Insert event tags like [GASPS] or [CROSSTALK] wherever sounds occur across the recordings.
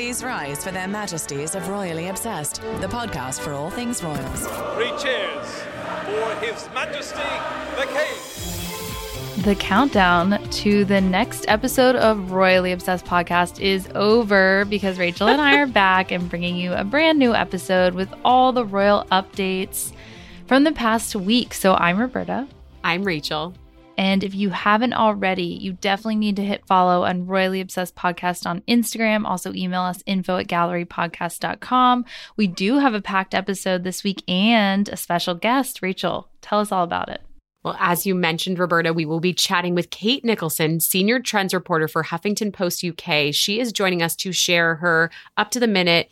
Please rise for their majesties of Royally Obsessed, the podcast for all things royals. Three cheers for His Majesty the King. The countdown to the next episode of Royally Obsessed podcast is over because Rachel and I are [LAUGHS] back and bringing you a brand new episode with all the royal updates from the past week. So I'm Roberta. I'm Rachel. And if you haven't already, you definitely need to hit follow on Royally Obsessed Podcast on Instagram. Also, email us info at gallerypodcast.com. We do have a packed episode this week and a special guest. Rachel, tell us all about it. Well, as you mentioned, Roberta, we will be chatting with Kate Nicholson, senior trends reporter for Huffington Post UK. She is joining us to share her up to the minute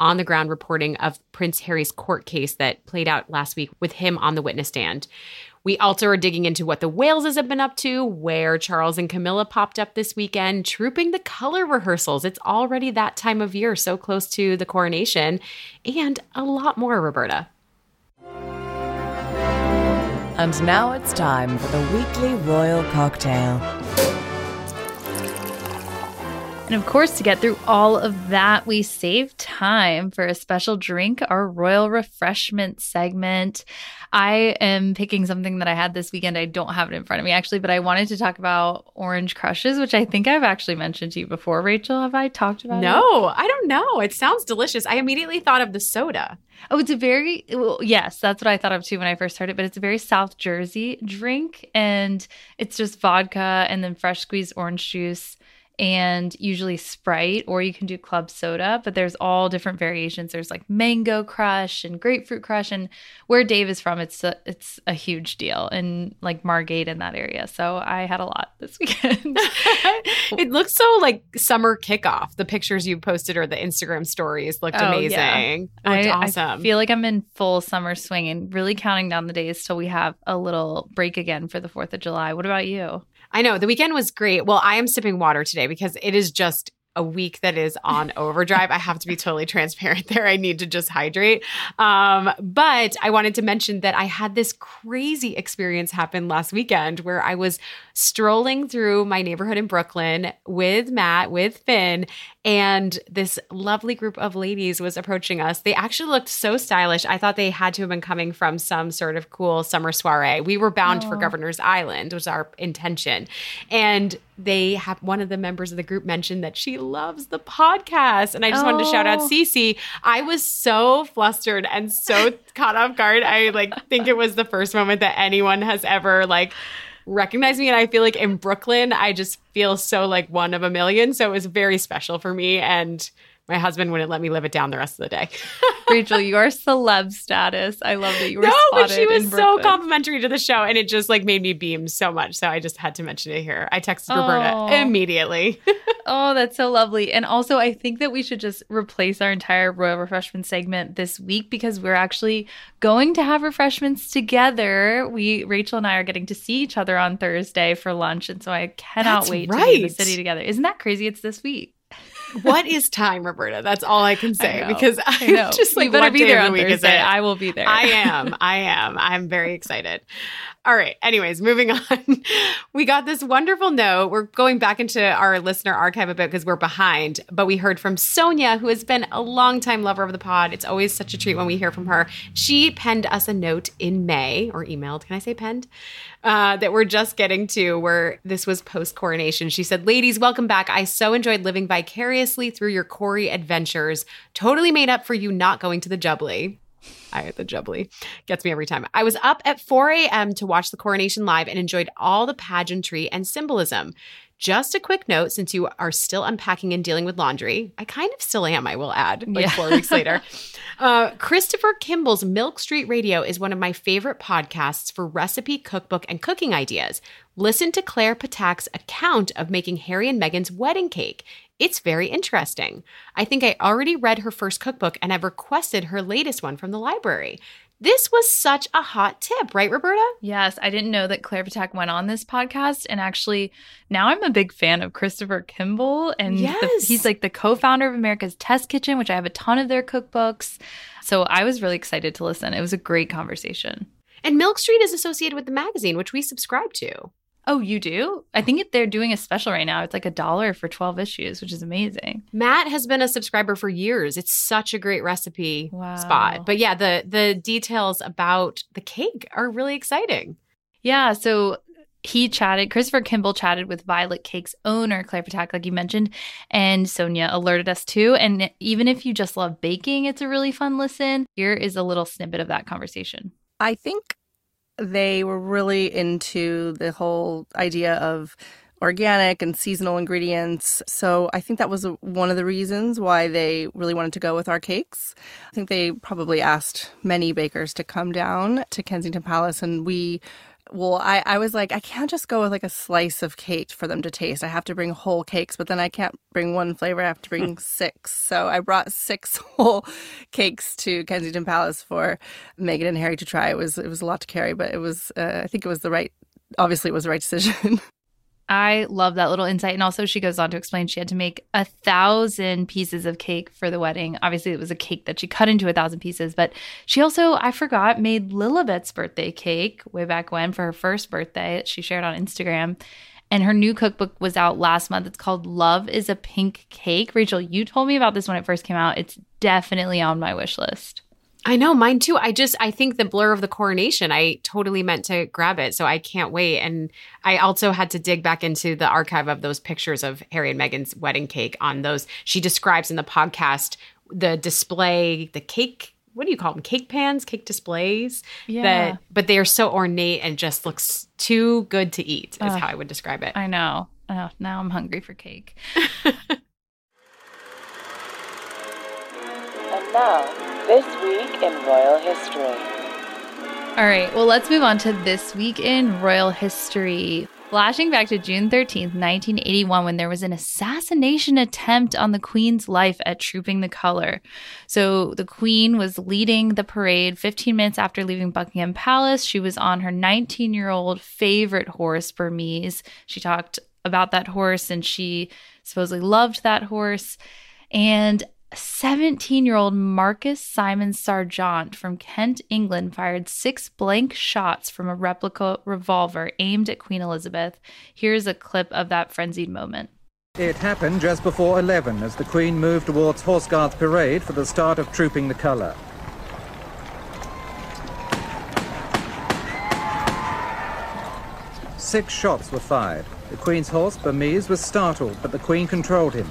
on the ground reporting of Prince Harry's court case that played out last week with him on the witness stand. We also are digging into what the Waleses have been up to, where Charles and Camilla popped up this weekend, trooping the color rehearsals. It's already that time of year, so close to the coronation, and a lot more, Roberta. And now it's time for the weekly royal cocktail. And of course, to get through all of that, we save time for a special drink, our royal refreshment segment. I am picking something that I had this weekend. I don't have it in front of me actually, but I wanted to talk about orange crushes, which I think I've actually mentioned to you before. Rachel, have I talked about no, it? No, I don't know. It sounds delicious. I immediately thought of the soda. Oh, it's a very, well, yes, that's what I thought of too when I first heard it, but it's a very South Jersey drink and it's just vodka and then fresh squeezed orange juice and usually Sprite, or you can do club soda, but there's all different variations. There's like mango crush and grapefruit crush, and where Dave is from, it's a, it's a huge deal, in like Margate in that area. So I had a lot this [LAUGHS] weekend. [LAUGHS] it looks so like summer kickoff. The pictures you posted or the Instagram stories looked oh, amazing. Yeah. Looked I, awesome. I feel like I'm in full summer swing and really counting down the days till we have a little break again for the Fourth of July. What about you? I know the weekend was great. Well, I am sipping water today because it is just a week that is on [LAUGHS] overdrive. I have to be totally transparent there. I need to just hydrate. Um, but I wanted to mention that I had this crazy experience happen last weekend where I was strolling through my neighborhood in Brooklyn with Matt, with Finn, and this lovely group of ladies was approaching us. They actually looked so stylish. I thought they had to have been coming from some sort of cool summer soiree. We were bound Aww. for Governor's Island, was our intention. And they have one of the members of the group mentioned that she loves the podcast. And I just wanted to shout out oh. Cece. I was so flustered and so [LAUGHS] caught off guard. I like think it was the first moment that anyone has ever like recognized me. And I feel like in Brooklyn, I just feel so like one of a million. So it was very special for me. And my husband wouldn't let me live it down the rest of the day. [LAUGHS] Rachel, your celeb status. I love that you were. No, but she was so complimentary to the show, and it just like made me beam so much. So I just had to mention it here. I texted oh. Roberta immediately. [LAUGHS] oh, that's so lovely. And also, I think that we should just replace our entire royal refreshment segment this week because we're actually going to have refreshments together. We, Rachel and I, are getting to see each other on Thursday for lunch, and so I cannot that's wait right. to be in the city together. Isn't that crazy? It's this week what is time, Roberta? That's all I can say I because I'm just like, you better be there on the Thursday. I will be there. I [LAUGHS] am. I am. I'm very excited. All right. Anyways, moving [LAUGHS] on. we got this wonderful note. We're going back into our listener archive a bit because we're behind, but we heard from Sonia, who has been a longtime lover of the pod. It's always such a treat when we hear from her. She penned us a note in May or emailed. Can I say penned? Uh, that we're just getting to where this was post coronation. She said, Ladies, welcome back. I so enjoyed living vicariously through your Corey adventures. Totally made up for you not going to the Jubilee. I the jubbly gets me every time. I was up at 4 a.m. to watch the coronation live and enjoyed all the pageantry and symbolism. Just a quick note since you are still unpacking and dealing with laundry. I kind of still am, I will add, like yeah. four weeks later. [LAUGHS] Uh, Christopher Kimball's Milk Street Radio is one of my favorite podcasts for recipe, cookbook, and cooking ideas. Listen to Claire Ptak's account of making Harry and Meghan's wedding cake. It's very interesting. I think I already read her first cookbook and have requested her latest one from the library. This was such a hot tip, right, Roberta? Yes, I didn't know that Claire Ptak went on this podcast. And actually, now I'm a big fan of Christopher Kimball. And yes. the, he's like the co founder of America's Test Kitchen, which I have a ton of their cookbooks. So I was really excited to listen. It was a great conversation. And Milk Street is associated with the magazine, which we subscribe to. Oh, you do? I think they're doing a special right now. It's like a dollar for 12 issues, which is amazing. Matt has been a subscriber for years. It's such a great recipe Wow. spot. But yeah, the the details about the cake are really exciting. Yeah. So he chatted, Christopher Kimball chatted with Violet Cake's owner, Claire Ptak, like you mentioned, and Sonia alerted us too. And even if you just love baking, it's a really fun listen. Here is a little snippet of that conversation. I think they were really into the whole idea of organic and seasonal ingredients. So I think that was one of the reasons why they really wanted to go with our cakes. I think they probably asked many bakers to come down to Kensington Palace and we well, I, I was like, I can't just go with like a slice of cake for them to taste. I have to bring whole cakes, but then I can't bring one flavor. I have to bring [LAUGHS] six. So I brought six [LAUGHS] whole cakes to Kensington Palace for Meghan and Harry to try. It was it was a lot to carry, but it was uh, I think it was the right. Obviously, it was the right decision. [LAUGHS] I love that little insight. And also, she goes on to explain she had to make a thousand pieces of cake for the wedding. Obviously, it was a cake that she cut into a thousand pieces, but she also, I forgot, made Lilibet's birthday cake way back when for her first birthday she shared on Instagram. And her new cookbook was out last month. It's called Love is a Pink Cake. Rachel, you told me about this when it first came out. It's definitely on my wish list. I know, mine too. I just I think the blur of the coronation, I totally meant to grab it. So I can't wait. And I also had to dig back into the archive of those pictures of Harry and Meghan's wedding cake on those. She describes in the podcast the display, the cake what do you call them? Cake pans, cake displays. Yeah. That but they are so ornate and just looks too good to eat, is Ugh. how I would describe it. I know. Oh, now I'm hungry for cake. [LAUGHS] And now, this week in royal history. All right, well, let's move on to this week in royal history. Flashing back to June 13th, 1981, when there was an assassination attempt on the Queen's life at Trooping the Color. So, the Queen was leading the parade 15 minutes after leaving Buckingham Palace. She was on her 19 year old favorite horse, Burmese. She talked about that horse and she supposedly loved that horse. And 17 year old Marcus Simon Sarjeant from Kent, England, fired six blank shots from a replica revolver aimed at Queen Elizabeth. Here's a clip of that frenzied moment. It happened just before 11 as the Queen moved towards Horse Guards Parade for the start of Trooping the Colour. Six shots were fired. The Queen's horse, Burmese, was startled, but the Queen controlled him.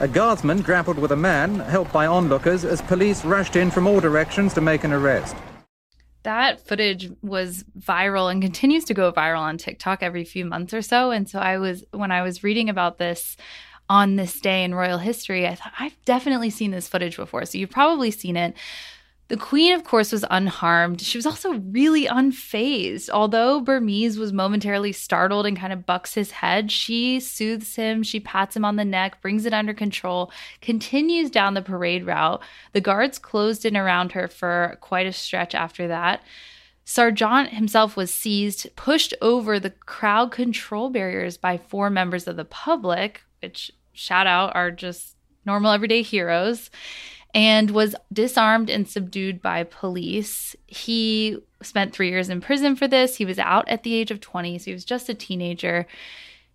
A guardsman grappled with a man, helped by onlookers, as police rushed in from all directions to make an arrest. That footage was viral and continues to go viral on TikTok every few months or so. And so I was, when I was reading about this on this day in royal history, I thought, I've definitely seen this footage before. So you've probably seen it. The queen, of course, was unharmed. She was also really unfazed. Although Burmese was momentarily startled and kind of bucks his head, she soothes him, she pats him on the neck, brings it under control, continues down the parade route. The guards closed in around her for quite a stretch after that. Sarjeant himself was seized, pushed over the crowd control barriers by four members of the public, which, shout out, are just normal everyday heroes and was disarmed and subdued by police. He spent three years in prison for this. He was out at the age of 20, so he was just a teenager.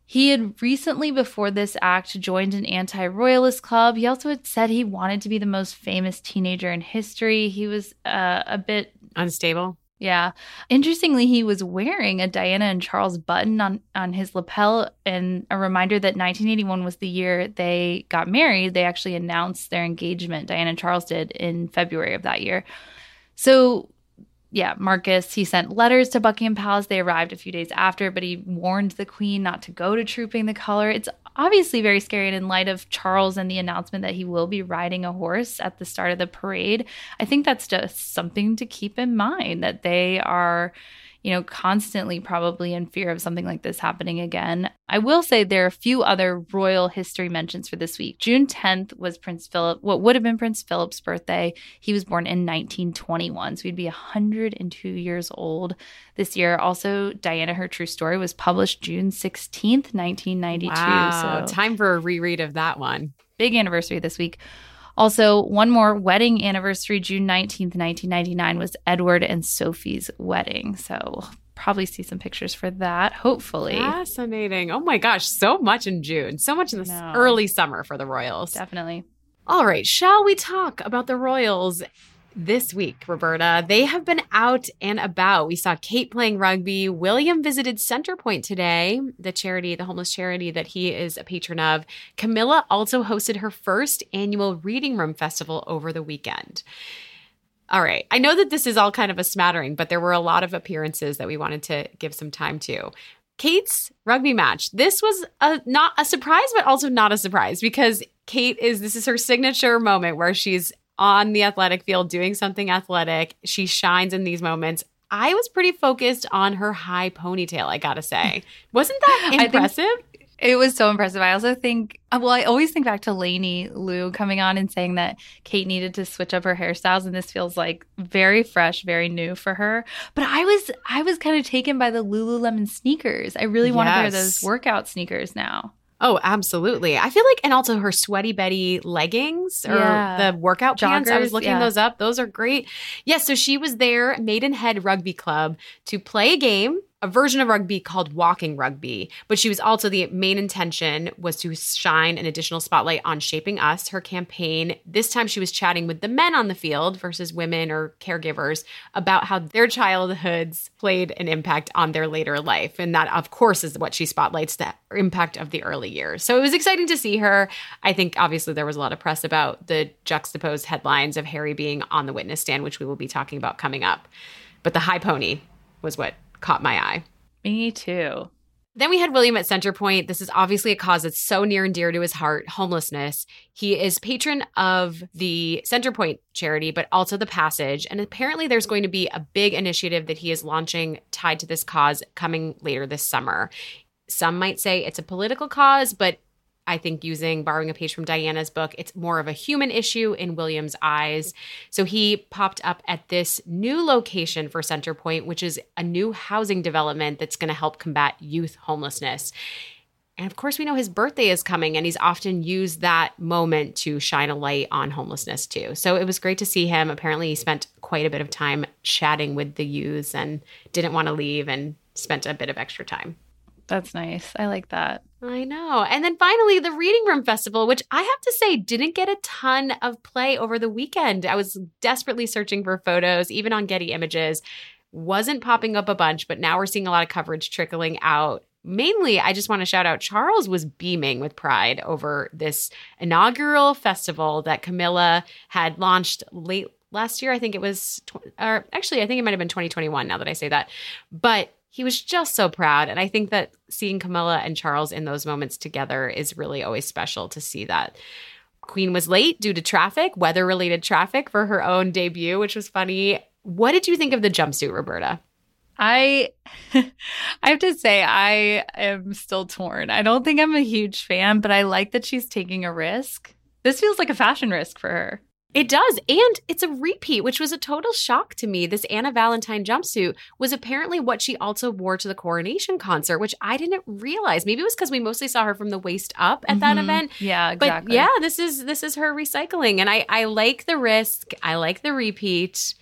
He had recently, before this act, joined an anti royalist club. He also had said he wanted to be the most famous teenager in history. He was uh, a bit Unstable. Yeah. Interestingly, he was wearing a Diana and Charles button on, on his lapel and a reminder that 1981 was the year they got married. They actually announced their engagement, Diana and Charles did, in February of that year. So, yeah, Marcus, he sent letters to Buckingham Palace. They arrived a few days after, but he warned the Queen not to go to Trooping the Color. It's obviously very scary. And in light of Charles and the announcement that he will be riding a horse at the start of the parade, I think that's just something to keep in mind that they are, you know, constantly probably in fear of something like this happening again. I will say there are a few other royal history mentions for this week. June 10th was Prince Philip, what would have been Prince Philip's birthday. He was born in 1921, so he'd be 102 years old this year. Also, Diana, Her True Story was published June 16th, 1992. Wow. So Time for a reread of that one. big anniversary this week. Also, one more wedding anniversary, June 19th, 1999, was Edward and Sophie's wedding. So probably see some pictures for that, hopefully. Fascinating. Oh my gosh, so much in June, so much in the early summer for the Royals. Definitely. All right, shall we talk about the Royals this week, Roberta? They have been out and about. We saw Kate playing rugby. William visited Centrepoint today, the charity, the homeless charity that he is a patron of. Camilla also hosted her first annual Reading Room Festival over the weekend. All right. I know that this is all kind of a smattering, but there were a lot of appearances that we wanted to give some time to. Kate's rugby match. This was a not a surprise, but also not a surprise because Kate is this is her signature moment where she's on the athletic field doing something athletic. She shines in these moments. I was pretty focused on her high ponytail, I gotta say. [LAUGHS] Wasn't that impressive? It was so impressive. I also think, well, I always think back to Lainey Lui coming on and saying that Kate needed to switch up her hairstyles, and this feels like very fresh, very new for her. But I was, I was kind of taken by the Lululemon sneakers. I really want to wear those workout sneakers now. Oh, absolutely. I feel like, and also her sweaty Betty leggings or Yeah. the workout pants. I was looking yeah. those up. Those are great. Yes. so she was there, Maidenhead Rugby Club, to play a game, a version of rugby called walking rugby. But she was also the main intention was to shine an additional spotlight on shaping us, her campaign. This time she was chatting with the men on the field versus women or caregivers about how their childhoods played an impact on their later life. And that, of course, is what she spotlights the impact of the early years. So it was exciting to see her. I think obviously there was a lot of press about the juxtaposed headlines of Harry being on the witness stand, which we will be talking about coming up. But the high pony was what caught my eye. Me too. Then we had William at Centrepoint. This is obviously a cause that's so near and dear to his heart homelessness. He is patron of the Centrepoint charity, but also the Passage. And apparently, there's going to be a big initiative that he is launching tied to this cause coming later this summer. Some might say it's a political cause, but I think using borrowing a page from Diana's book, it's more of a human issue in William's eyes. So he popped up at this new location for Centrepoint, which is a new housing development that's going to help combat youth homelessness. And of course, we know his birthday is coming, and he's often used that moment to shine a light on homelessness too. So it was great to see him. Apparently, he spent quite a bit of time chatting with the youths and didn't want to leave and spent a bit of extra time. That's nice. I like that. I know. And then finally, the Reading Room Festival, which I have to say didn't get a ton of play over the weekend. I was desperately searching for photos, even on Getty Images. Wasn't popping up a bunch, but now we're seeing a lot of coverage trickling out. Mainly, I just want to shout out Charles was beaming with pride over this inaugural festival that Camilla had launched late last year. I think it was, or actually, I think it might have been 2021 now that I say that. But he was just so proud. And I think that seeing Camilla and Charles in those moments together is really always special to see that. Queen was late due to traffic, weather related traffic for her own debut, which was funny. What did you think of the jumpsuit, Roberta? I [LAUGHS] I have to say I am still torn. I don't think I'm a huge fan, but I like that she's taking a risk. This feels like a fashion risk for her. It does. And it's a repeat, which was a total shock to me. This Anna Valentine jumpsuit was apparently what she also wore to the coronation concert, which I didn't realize. Maybe it was because we mostly saw her from the waist up at that Mhm. event. Yeah, exactly. But exactly. yeah, this is this is her recycling. And I, I like the risk. I like the repeat.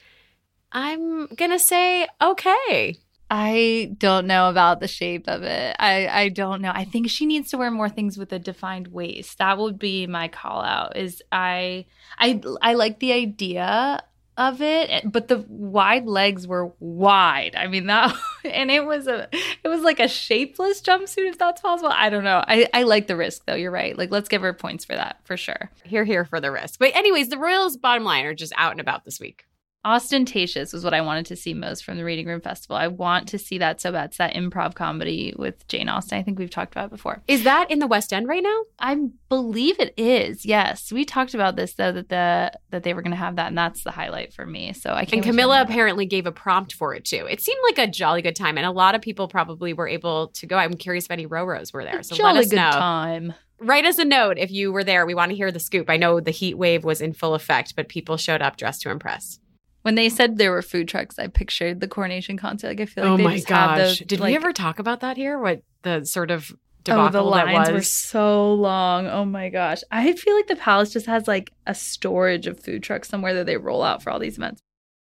I'm gonna say okay. I don't know about the shape of it. I I don't know. I think she needs to wear more things with a defined waist. That would be my call out. Is I I I like the idea of it, but the wide legs were wide. I mean that [LAUGHS] and it was a it was like a shapeless jumpsuit if that's possible. I don't know. I I like the risk though. You're right. Like let's give her points for that for sure. Here, here for the risk. But anyways, the Royals bottom line are just out and about this week. Austentatious was what I wanted to see most from the Reading Room Festival. I want to see that so bad. It's that improv comedy with Jane Austen. I think we've talked about it before. Is that in the West End right now? I believe it is. Yes, we talked about this though that the that they were going to have that, and that's the highlight for me. So I can't. And Camilla learn about it. apparently gave a prompt for it too. It seemed like a jolly good time, and a lot of people probably were able to go. I'm curious if any Roros were there. So Jolly let us good know. time. Write us a note if you were there. We want to hear the scoop. I know the heat wave was in full effect, but people showed up dressed to impress. When they said there were food trucks, I pictured the coronation concert. Like I feel like oh they my just have gosh! those, Did like, we ever talk about that here? What the sort of debacle Oh, the lines were so long. Oh my gosh. I feel like the palace just has like a storage of food trucks somewhere that they roll out for all these events.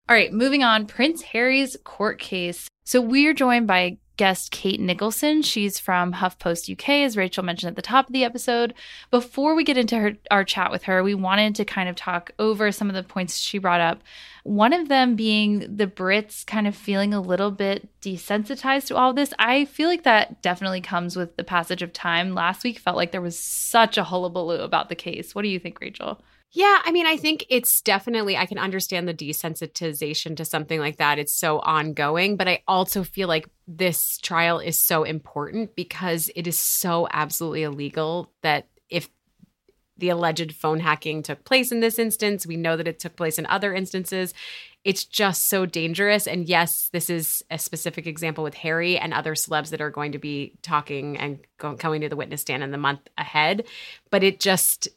All right, moving on. Prince Harry's court case. So we're joined by guest Kate Nicholson. She's from HuffPost UK, as Rachel mentioned at the top of the episode. Before we get into her, our chat with her, we wanted to kind of talk over some of the points she brought up. One of them being the Brits kind of feeling a little bit desensitized to all this. I feel like that definitely comes with the passage of time. Last week felt like there was such a hullabaloo about the case. What do you think, Rachel? Yeah, I mean, I think it's definitely, I can understand the desensitization to something like that. It's so ongoing, but I also feel like this trial is so important because it is so absolutely illegal that if the alleged phone hacking took place in this instance, we know that it took place in other instances. It's just so dangerous. And yes, this is a specific example with Harry and other celebs that are going to be talking and go- coming to the witness stand in the month ahead. But it just,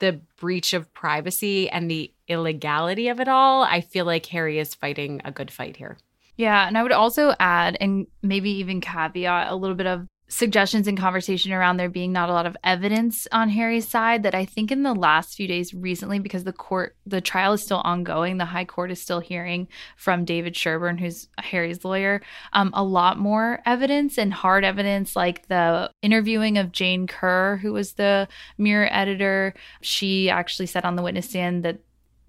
the breach of privacy and the illegality of it all, I feel like Harry is fighting a good fight here. Yeah. And I would also add, and maybe even caveat, a little bit of suggestions and conversation around there being not a lot of evidence on Harry's side that I think in the last few days recently because the court the trial is still ongoing the high court is still hearing from David Sherborne who's Harry's lawyer um, a lot more evidence and hard evidence like the interviewing of Jane Kerr who was the mirror editor. She actually said on the witness stand that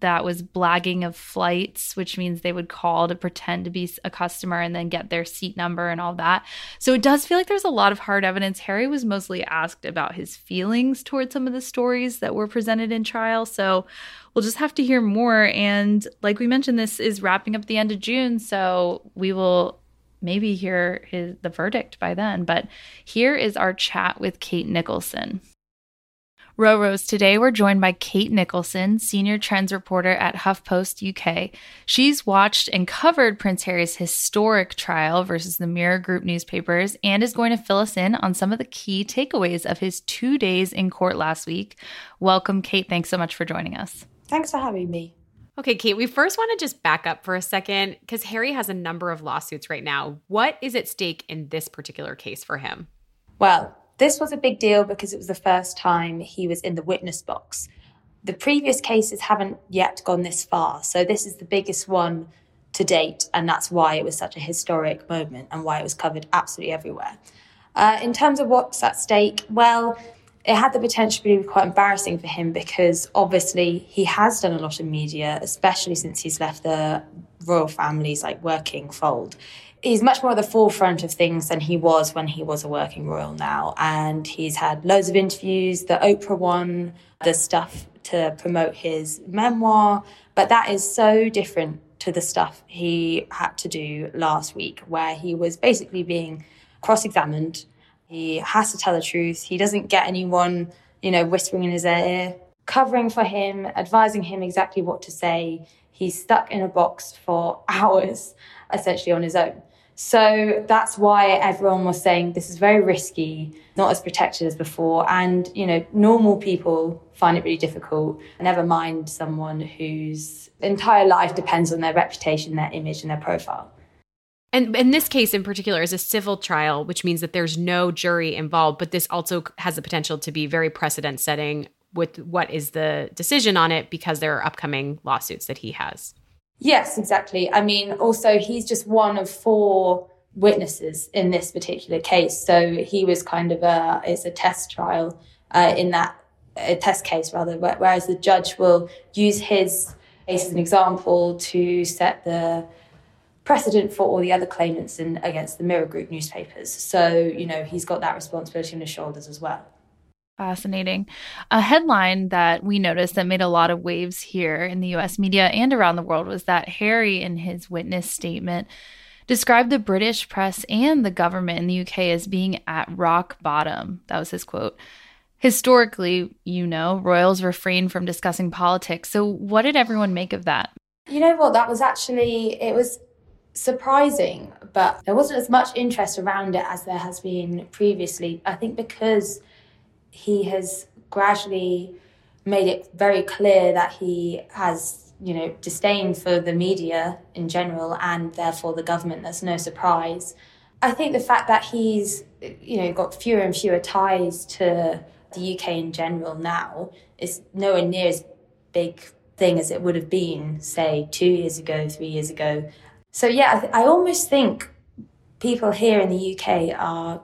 that was blagging of flights, which means they would call to pretend to be a customer and then get their seat number and all that. So it does feel like there's a lot of hard evidence. Harry was mostly asked about his feelings towards some of the stories that were presented in trial. So we'll just have to hear more. And like we mentioned, this is wrapping up the end of June. So we will maybe hear his, the verdict by then. But here is our chat with Kate Nicholson. Rose, today we're joined by Kate Nicholson, senior trends reporter at HuffPost UK. She's watched and covered Prince Harry's historic trial versus the Mirror Group newspapers and is going to fill us in on some of the key takeaways of his two days in court last week. Welcome, Kate. Thanks so much for joining us. Thanks for having me. Okay, Kate, we first want to just back up for a second because Harry has a number of lawsuits right now. What is at stake in this particular case for him? Well, this was a big deal because it was the first time he was in the witness box. The previous cases haven't yet gone this far, so this is the biggest one to date, and that's why it was such a historic moment and why it was covered absolutely everywhere. Uh, in terms of what's at stake, well, it had the potential to be quite embarrassing for him because obviously he has done a lot of media, especially since he's left the royal family's like working fold he's much more at the forefront of things than he was when he was a working royal now. And he's had loads of interviews, the Oprah one, the stuff to promote his memoir. But that is so different to the stuff he had to do last week, where he was basically being cross examined. He has to tell the truth. He doesn't get anyone, you know, whispering in his ear, covering for him, advising him exactly what to say. He's stuck in a box for [LAUGHS] hours, essentially on his own. So that's why everyone was saying this is very risky, not as protected as before. And, you know, normal people find it really difficult, never mind someone whose entire life depends on their reputation, their image, and their profile. And in this case in particular is a civil trial, which means that there's no jury involved, but this also has the potential to be very precedent setting with what is the decision on it because there are upcoming lawsuits that he has. Yes, exactly. I mean, also, he's just one of four witnesses in this particular case. So he was kind of a, it's a test trial uh, in that, a test case rather, whereas the judge will use his case as an example to set the precedent for all the other claimants in, against the Mirror Group newspapers. So, you know, he's got that responsibility on his shoulders as well. Fascinating. A headline that we noticed that made a lot of waves here in the US media and around the world was that Harry, in his witness statement, described the British press and the government in the UK as being at rock bottom. That was his quote. Historically, you know, royals refrain from discussing politics. So, what did everyone make of that? You know what? That was actually, it was surprising, but there wasn't as much interest around it as there has been previously. I think because he has gradually made it very clear that he has, you know, disdain for the media in general and therefore the government. That's no surprise. I think the fact that he's, you know, got fewer and fewer ties to the UK in general now is nowhere near as big thing as it would have been, say, two years ago, three years ago. So, yeah, I, th- I almost think people here in the UK are,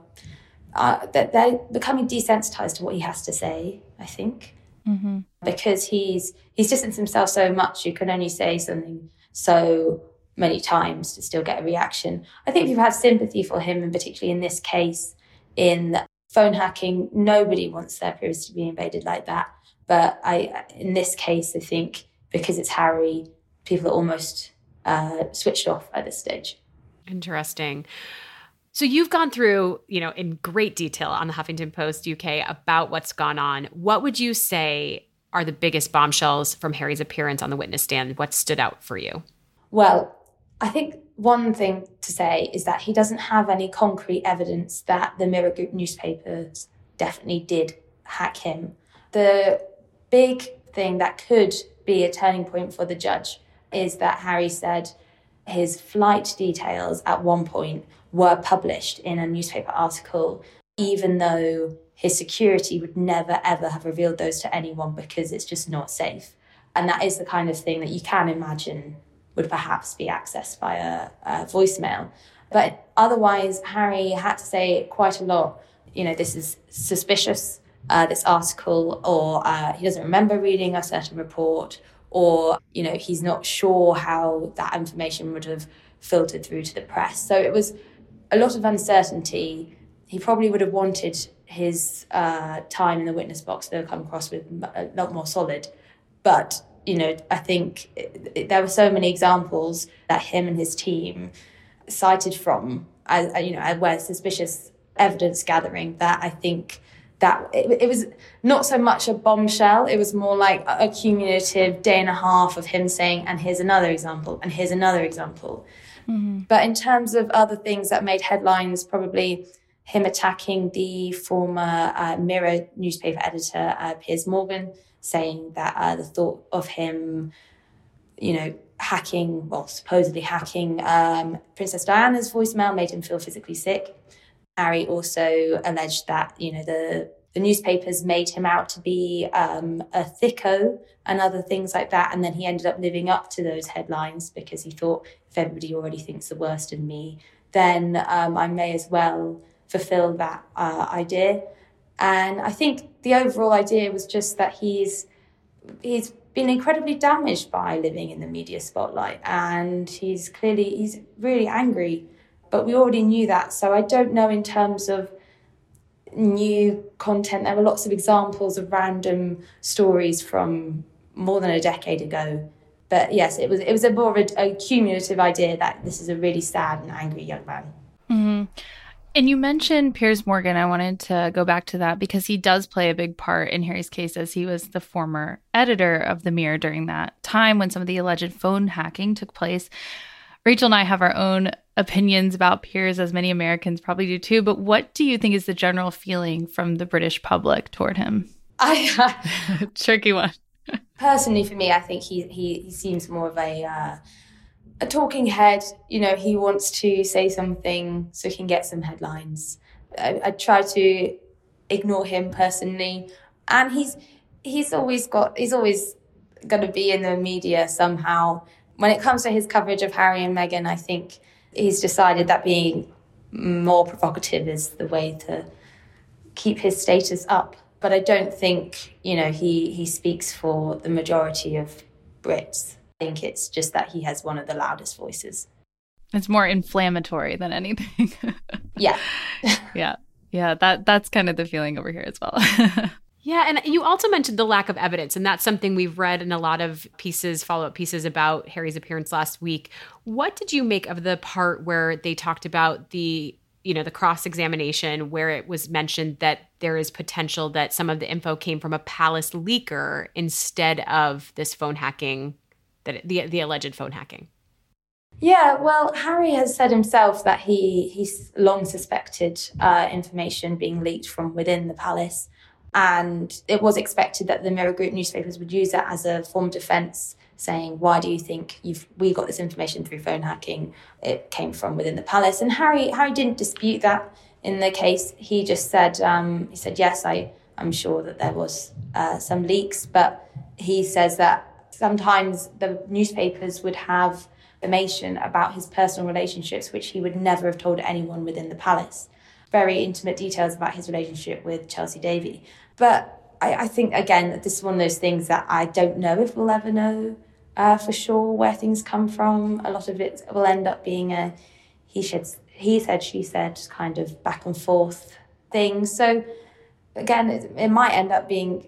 are that they're becoming desensitized to what he has to say, I think. Mm-hmm. Because he's he's distanced himself so much, you can only say something so many times to still get a reaction. I think people have had sympathy for him, and particularly in this case, in phone hacking, nobody wants their privacy to be invaded like that. But I, in this case, I think because it's Harry, people are almost uh, switched off at this stage. Interesting. So you've gone through, you know, in great detail on the Huffington Post UK about what's gone on. What would you say are the biggest bombshells from Harry's appearance on the witness stand? What stood out for you? Well, I think one thing to say is that he doesn't have any concrete evidence that the Mirror Group newspapers definitely did hack him. The big thing that could be a turning point for the judge is that Harry said his flight details at one point were published in a newspaper article, even though his security would never ever have revealed those to anyone because it's just not safe. And that is the kind of thing that you can imagine would perhaps be accessed by a, a voicemail. But otherwise, Harry had to say quite a lot. You know, this is suspicious, uh, this article, or uh, he doesn't remember reading a certain report, or, you know, he's not sure how that information would have filtered through to the press. So it was a lot of uncertainty. He probably would have wanted his uh, time in the witness box to come across with a lot more solid. But you know, I think it, it, there were so many examples that him and his team cited from, you know, where suspicious evidence gathering that I think that it, it, was not so much a bombshell it was more like a cumulative day and a half of him saying and here's another example and here's another example mm-hmm. but in terms of other things that made headlines probably him attacking the former uh, mirror newspaper editor uh, piers morgan saying that uh, the thought of him, you know, hacking, well, supposedly hacking um, Princess Diana's voicemail made him feel physically sick. Harry also alleged that, you know, the the newspapers made him out to be um, a thicko and other things like that. And then he ended up living up to those headlines because he thought if everybody already thinks the worst of me, then um, I may as well fulfill that uh, idea. And I think the overall idea was just that he's he's been incredibly damaged by living in the media spotlight and he's clearly he's really angry but we already knew that so i don't know in terms of new content there were lots of examples of random stories from more than a decade ago but yes it was it was a more of a, a cumulative idea that this is a really sad and angry young man mm-hmm. And you mentioned Piers Morgan. I wanted to go back to that because he does play a big part in Harry's case as he was the former editor of The Mirror during that time when some of the alleged phone hacking took place. Rachel and I have our own opinions about Piers, as many Americans probably do too. But what do you think is the general feeling from the British public toward him? I [LAUGHS] [LAUGHS] tricky one. Personally, for me, I think he he, he seems more of a uh, a talking head. You know, he wants to say something so he can get some headlines. I, I try to ignore him personally, and he's he's always got he's always going to be in the media somehow. When it comes to his coverage of Harry and Meghan, I think he's decided that being more provocative is the way to keep his status up. But I don't think you know he he speaks for the majority of Brits I think it's just that he has one of the loudest voices. It's more inflammatory than anything. [LAUGHS] yeah. yeah. Yeah, that that's kind of the feeling over here as well. [LAUGHS] yeah, and you also mentioned the lack of evidence, and that's something we've read in a lot of pieces, follow-up pieces about Harry's appearance last week. What did you make of the part where they talked about the you know the cross examination where it was mentioned that there is potential that some of the info came from a palace leaker instead of this phone hacking that the the alleged phone hacking? Yeah, well, Harry has said himself that he he's long suspected uh, information being leaked from within the palace, and it was expected that the Mirror Group newspapers would use that as a form of defence, saying, "Why do you think we got this information through phone hacking? It came from within the palace." And Harry Harry didn't dispute that in the case. He just said um, he said, "Yes, I I'm sure that there was uh, some leaks, but." He says that sometimes the newspapers would have information about his personal relationships, which he would never have told anyone within the palace. Very intimate details about his relationship with Chelsea Davy. But I, I think, again, this is one of those things that I don't know if we'll ever know uh, for sure where things come from. A lot of it will end up being a he said, he said, she said kind of back and forth thing. So, again, it, it might end up being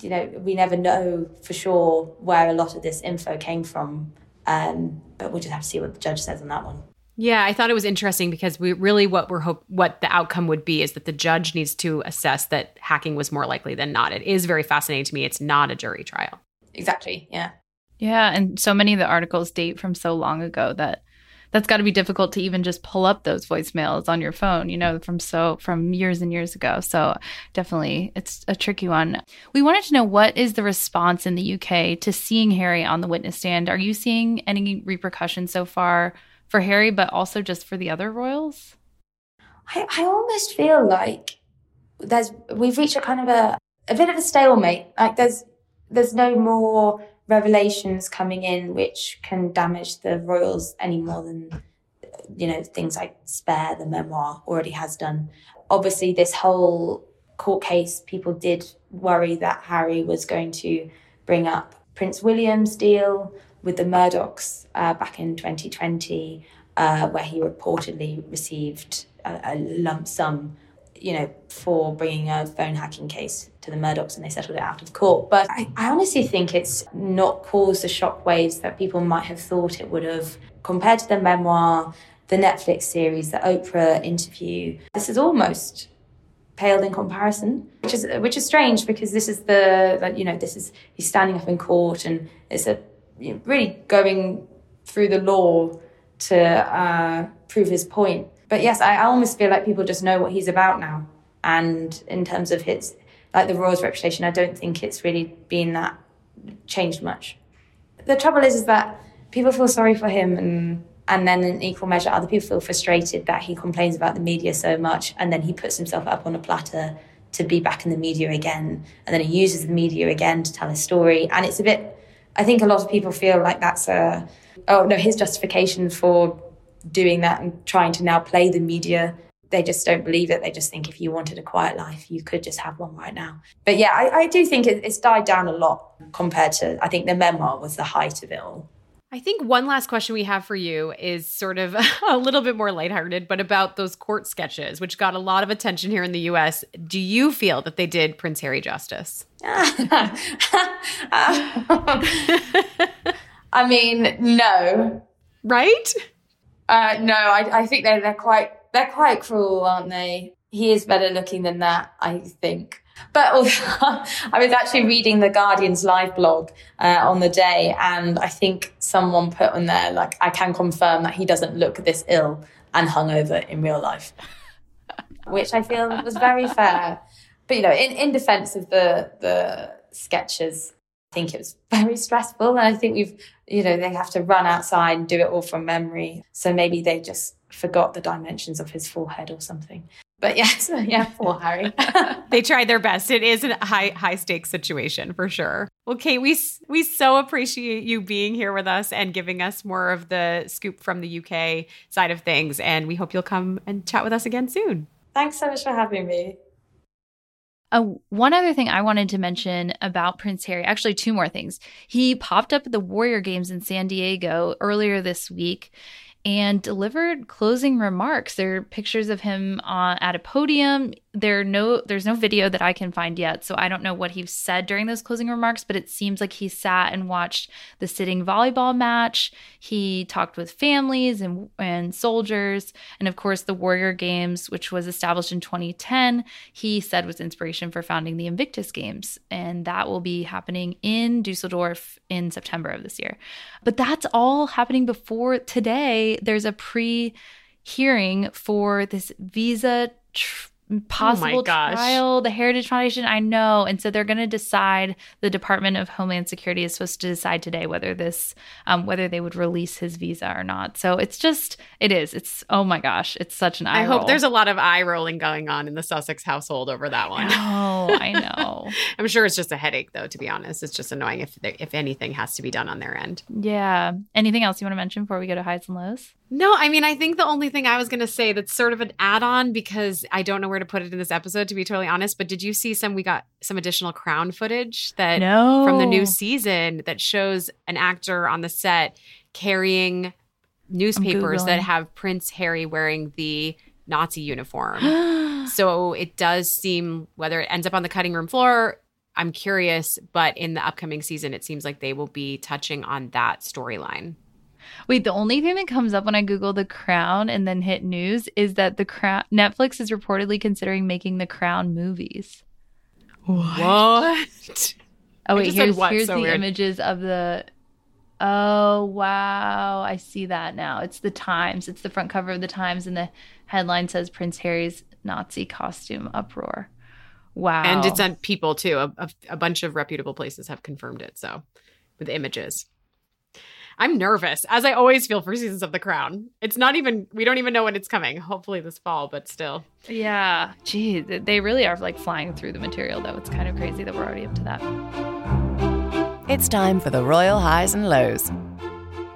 you know, we never know for sure where a lot of this info came from. Um, but we'll just have to see what the judge says on that one. Yeah, I thought it was interesting because we really what we're hope what the outcome would be is that the judge needs to assess that hacking was more likely than not. It is very fascinating to me. It's not a jury trial. Exactly. Yeah. Yeah, and so many of the articles date from so long ago that that's got to be difficult to even just pull up those voicemails on your phone, you know, from so from years and years ago. So definitely it's a tricky one. We wanted to know what is the response in the UK to seeing Harry on the witness stand? Are you seeing any repercussions so far for Harry, but also just for the other royals? I, I almost feel like there's we've reached a kind of a a bit of a stalemate. Like there's there's no more revelations coming in which can damage the royals any more than you know things like spare the memoir already has done obviously this whole court case people did worry that harry was going to bring up prince william's deal with the Murdochs uh, back in 2020, uh, where he reportedly received a, a, lump sum, you know, for bringing a phone hacking case to the Murdochs and they settled it out of court. But I, I honestly think it's not caused the shockwaves that people might have thought it would have compared to the memoir, the Netflix series, the Oprah interview. This is almost paled in comparison, which is which is strange because this is the like, you know this is he's standing up in court and it's a you know, really going through the law to uh, prove his point. But yes, I, I almost feel like people just know what he's about now. And in terms of his, like the Royals' reputation, I don't think it's really been that changed much. The trouble is, is that people feel sorry for him, and and then in equal measure, other people feel frustrated that he complains about the media so much, and then he puts himself up on a platter to be back in the media again, and then he uses the media again to tell his story, and it's a bit I think a lot of people feel like that's a, oh no, his justification for doing that and trying to now play the media. They just don't believe it. They just think if you wanted a quiet life, you could just have one right now. But yeah, I, I do think it, it's died down a lot compared to, I think the memoir was the height of it all. I think one last question we have for you is sort of [LAUGHS] a little bit more lighthearted, but about those court sketches, which got a lot of attention here in the US. Do you feel that they did Prince Harry justice? [LAUGHS] I mean, no. Right? Uh, no, I, I think they're, they're quite they're quite cruel, aren't they? He is better looking than that, I think. But [LAUGHS] I was actually reading the Guardian's live blog uh, on the day, and I think someone put on there, like, I can confirm that he doesn't look this ill and hungover in real life, [LAUGHS] which I feel was very fair. But, you know, in, in defense of the, the sketches, I think it was very stressful. And I think we've, you know, they have to run outside and do it all from memory. So maybe they just forgot the dimensions of his forehead or something. But yes, [LAUGHS] yeah, poor Harry. [LAUGHS] they tried their best. It is a high high stakes situation for sure. Well, Kate, we we so appreciate you being here with us and giving us more of the scoop from the UK side of things. And we hope you'll come and chat with us again soon. Thanks so much for having me. Uh, one other thing I wanted to mention about Prince Harry, actually, two more things. He popped up at the Warrior Games in San Diego earlier this week and delivered closing remarks. There are pictures of him uh, at a podium there no there's no video that I can find yet, so I don't know what he said during those closing remarks, but it seems like he sat and watched the sitting volleyball match. He talked with families and and soldiers, and of course the Warrior Games, which was established in 2010, he said was inspiration for founding the Invictus Games, and that will be happening in Dusseldorf in September of this year. But that's all happening before today. There's a pre hearing for this visa tr- possible gosh. trial. The Heritage Foundation, I know. And so they're going to decide, the Department of Homeland Security is supposed to decide today whether this, um, whether they would release his visa or not. So it's just, it is. It's, oh my gosh, it's such an eye I hope roll. there's a lot of eye rolling going on in the Sussex household over that one. Oh, I know. [LAUGHS] I'm sure it's just a headache, though. To be honest, it's just annoying if there- if anything has to be done on their end. yeah. Anything else you want to mention before we go to highs and lows? No, I mean, I think the only thing I was going to say that's sort of an add on because I don't know where to put it in this episode, to be totally honest. But did you see some? We got some additional crown footage that No. from the new season that shows an actor on the set carrying newspapers that have Prince Harry wearing the Nazi uniform. [GASPS] so it does seem whether it ends up on the cutting room floor. I'm curious, but in the upcoming season, it seems like they will be touching on that storyline. Wait, the only thing that comes up when I Google the crown and then hit news is that the crown Netflix is reportedly considering making the crown movies. What? Oh wait, here's what, here's so the weird. images of the Oh wow, I see that now. It's the Times. It's the front cover of the Times and the headline says Prince Harry's Nazi costume uproar. Wow. And it's on People too. A, a, a bunch of reputable places have confirmed it. So, with images, I'm nervous, as I always feel for seasons of The Crown. It's not even. We don't even know when it's coming. Hopefully this fall, but still. Yeah. Gee, they really are like flying through the material though. It's kind of crazy that we're already up to that. It's time for the Royal Highs and Lows.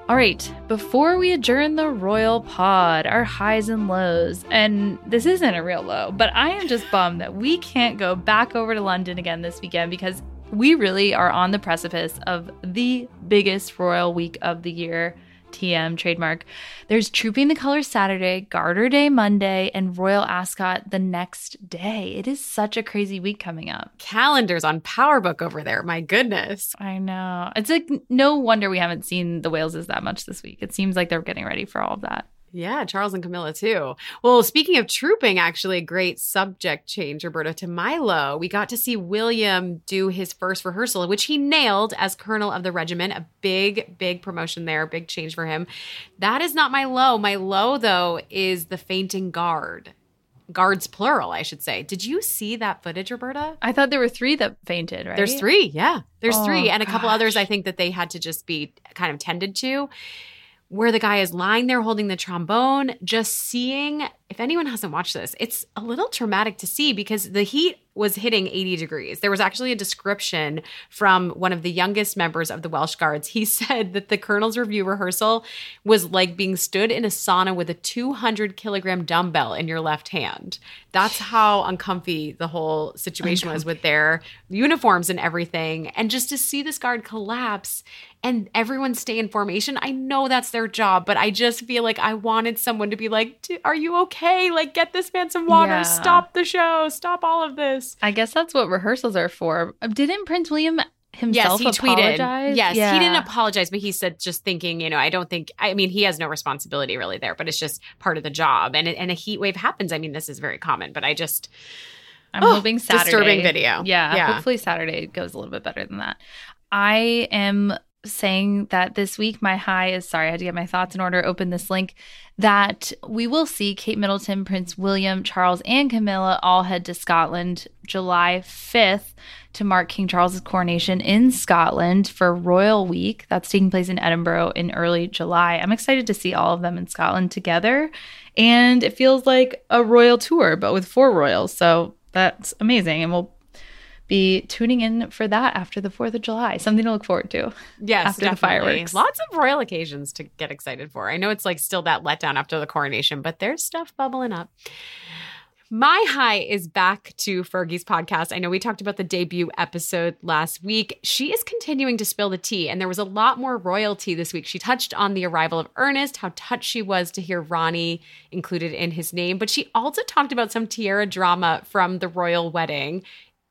All right, before we adjourn the royal pod, our highs and lows, and this isn't a real low, but I am just bummed that we can't go back over to London again this weekend because we really are on the precipice of the biggest royal week of the year. TM trademark. There's Trooping the Colors Saturday, Garter Day Monday, and Royal Ascot the next day. It is such a crazy week coming up. Calendars on PowerBook over there. My goodness. I know. It's like no wonder we haven't seen the Waleses that much this week. It seems like they're getting ready for all of that. Yeah, Charles and Camilla too. Well, speaking of trooping, actually, a great subject change, Roberta, to Milo. We got to see William do his first rehearsal, which he nailed as colonel of the regiment. A big, big promotion there, big change for him. That is not my low. My low, though, is the fainting guard. Guards plural, I should say. Did you see that footage, Roberta? I thought there were three that fainted, right? There's three, yeah. There's Oh, three. And a couple others. I think that they had to just be kind of tended to. Where the guy is lying there holding the trombone, just seeing, if anyone hasn't watched this, it's a little traumatic to see because the heat was hitting 80 degrees. There was actually a description from one of the youngest members of the Welsh Guards. He [LAUGHS] said that the colonel's review rehearsal was like being stood in a sauna with a 200 kilogram dumbbell in your left hand. That's how uncomfy the whole situation was with their uniforms and everything. And just to see this guard collapse and everyone stay in formation, I know that's their job, but I just feel like I wanted someone to be like, "D- Are you okay? Hey, like, get this man some water. Yeah. Stop the show. Stop all of this. I guess that's what rehearsals are for. Uh, Didn't Prince William himself yes, he tweeted. Yes, Yeah. he didn't apologize, but he said just thinking, you know, I don't think. I mean, he has no responsibility really there, but it's just part of the job. And and a heat wave happens. I mean, this is very common, but I just I'm Oh, hoping Saturday. disturbing video. Yeah, Yeah. hopefully Saturday goes a little bit better than that. I am saying that this week my high is sorry, I had to get my thoughts in order, open this link, that we will see Kate Middleton, Prince William, Charles, and Camilla all head to Scotland July 5th to mark King Charles's coronation in Scotland for Royal Week. That's taking place in Edinburgh in early July. I'm excited to see all of them in Scotland together. And it feels like a royal tour, but with four royals. So that's amazing. And we'll be tuning in for that after the 4th of July. Something to look forward to. Yes, after the definitely. fireworks. Lots of royal occasions to get excited for. I know it's like still that letdown after the coronation, but there's stuff bubbling up. My high is back to Fergie's podcast. I know we talked about the debut episode last week. She is continuing to spill the tea, and there was a lot more royalty this week. She touched on the arrival of Ernest, how touched she was to hear Ronnie included in his name, but she also talked about some tiara drama from the royal wedding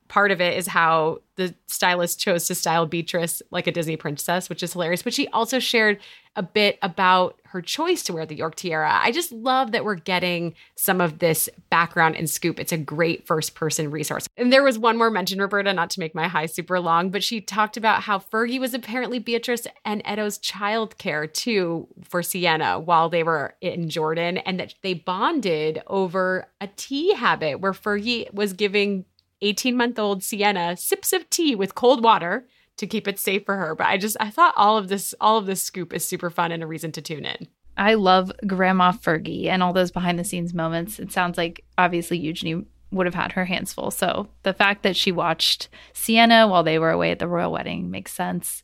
part of it is how the stylist chose to style Beatrice like a Disney princess, which is hilarious. But she also shared a bit about her choice to wear the York tiara. I just love that we're getting some of this background and scoop. It's a great first person resource. And there was one more mention, Roberta, not to make my high super long, but she talked about how Fergie was apparently Beatrice and Edo's childcare too for Sienna while they were in Jordan, and that they bonded over a tea habit where Fergie was giving 18 month old Sienna sips of tea with cold water to keep it safe for her. But I just I thought all of this all of this scoop is super fun and a reason to tune in. I love Grandma Fergie and all those behind the scenes moments. It sounds like obviously Eugenie would have had her hands full. So the fact that she watched Sienna while they were away at the royal wedding makes sense.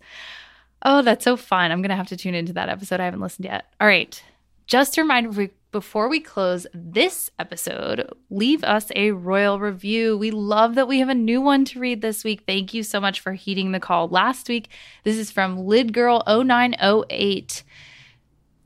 Oh, that's so fun. I'm going to have to tune into that episode. I haven't listened yet. All right. Just a reminder before we close this episode, leave us a royal review. We love that we have a new one to read this week. Thank you so much for heeding the call last week. This is from LidGirl0908.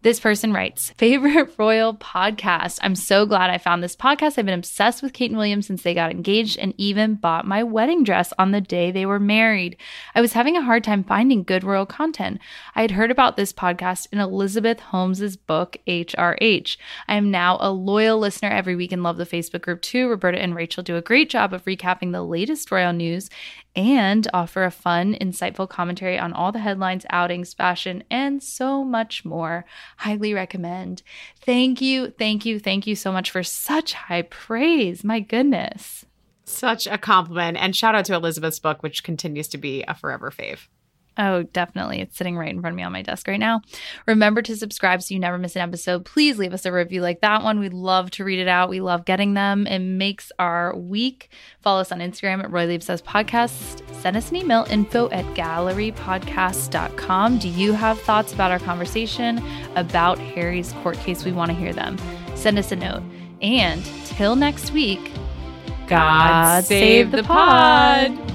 This person writes, favorite [LAUGHS] royal podcast. I'm so glad I found this podcast. I've been obsessed with Kate and William since they got engaged and even bought my wedding dress on the day they were married. I was having a hard time finding good royal content. I had heard about this podcast in Elizabeth Holmes's book, HRH. I am now a loyal listener every week and love the Facebook group too. Roberta and Rachel do a great job of recapping the latest royal news and offer a fun, insightful commentary on all the headlines, outings, fashion, and so much more. Highly recommend. Thank you, thank you, thank you so much for such high praise. My goodness. Such a compliment. And shout out to Elizabeth's book, which continues to be a forever fave. Oh, definitely. It's sitting right in front of me on my desk right now. Remember to subscribe so you never miss an episode. Please leave us a review like that one. We'd love to read it out. We love getting them. It makes our week. Follow us on Instagram at Royally Obsessed Podcast. Send us an email, info at gallerypodcast.com. Do you have thoughts about our conversation about Harry's court case? We want to hear them. Send us a note. And till next week, God, God save the pod.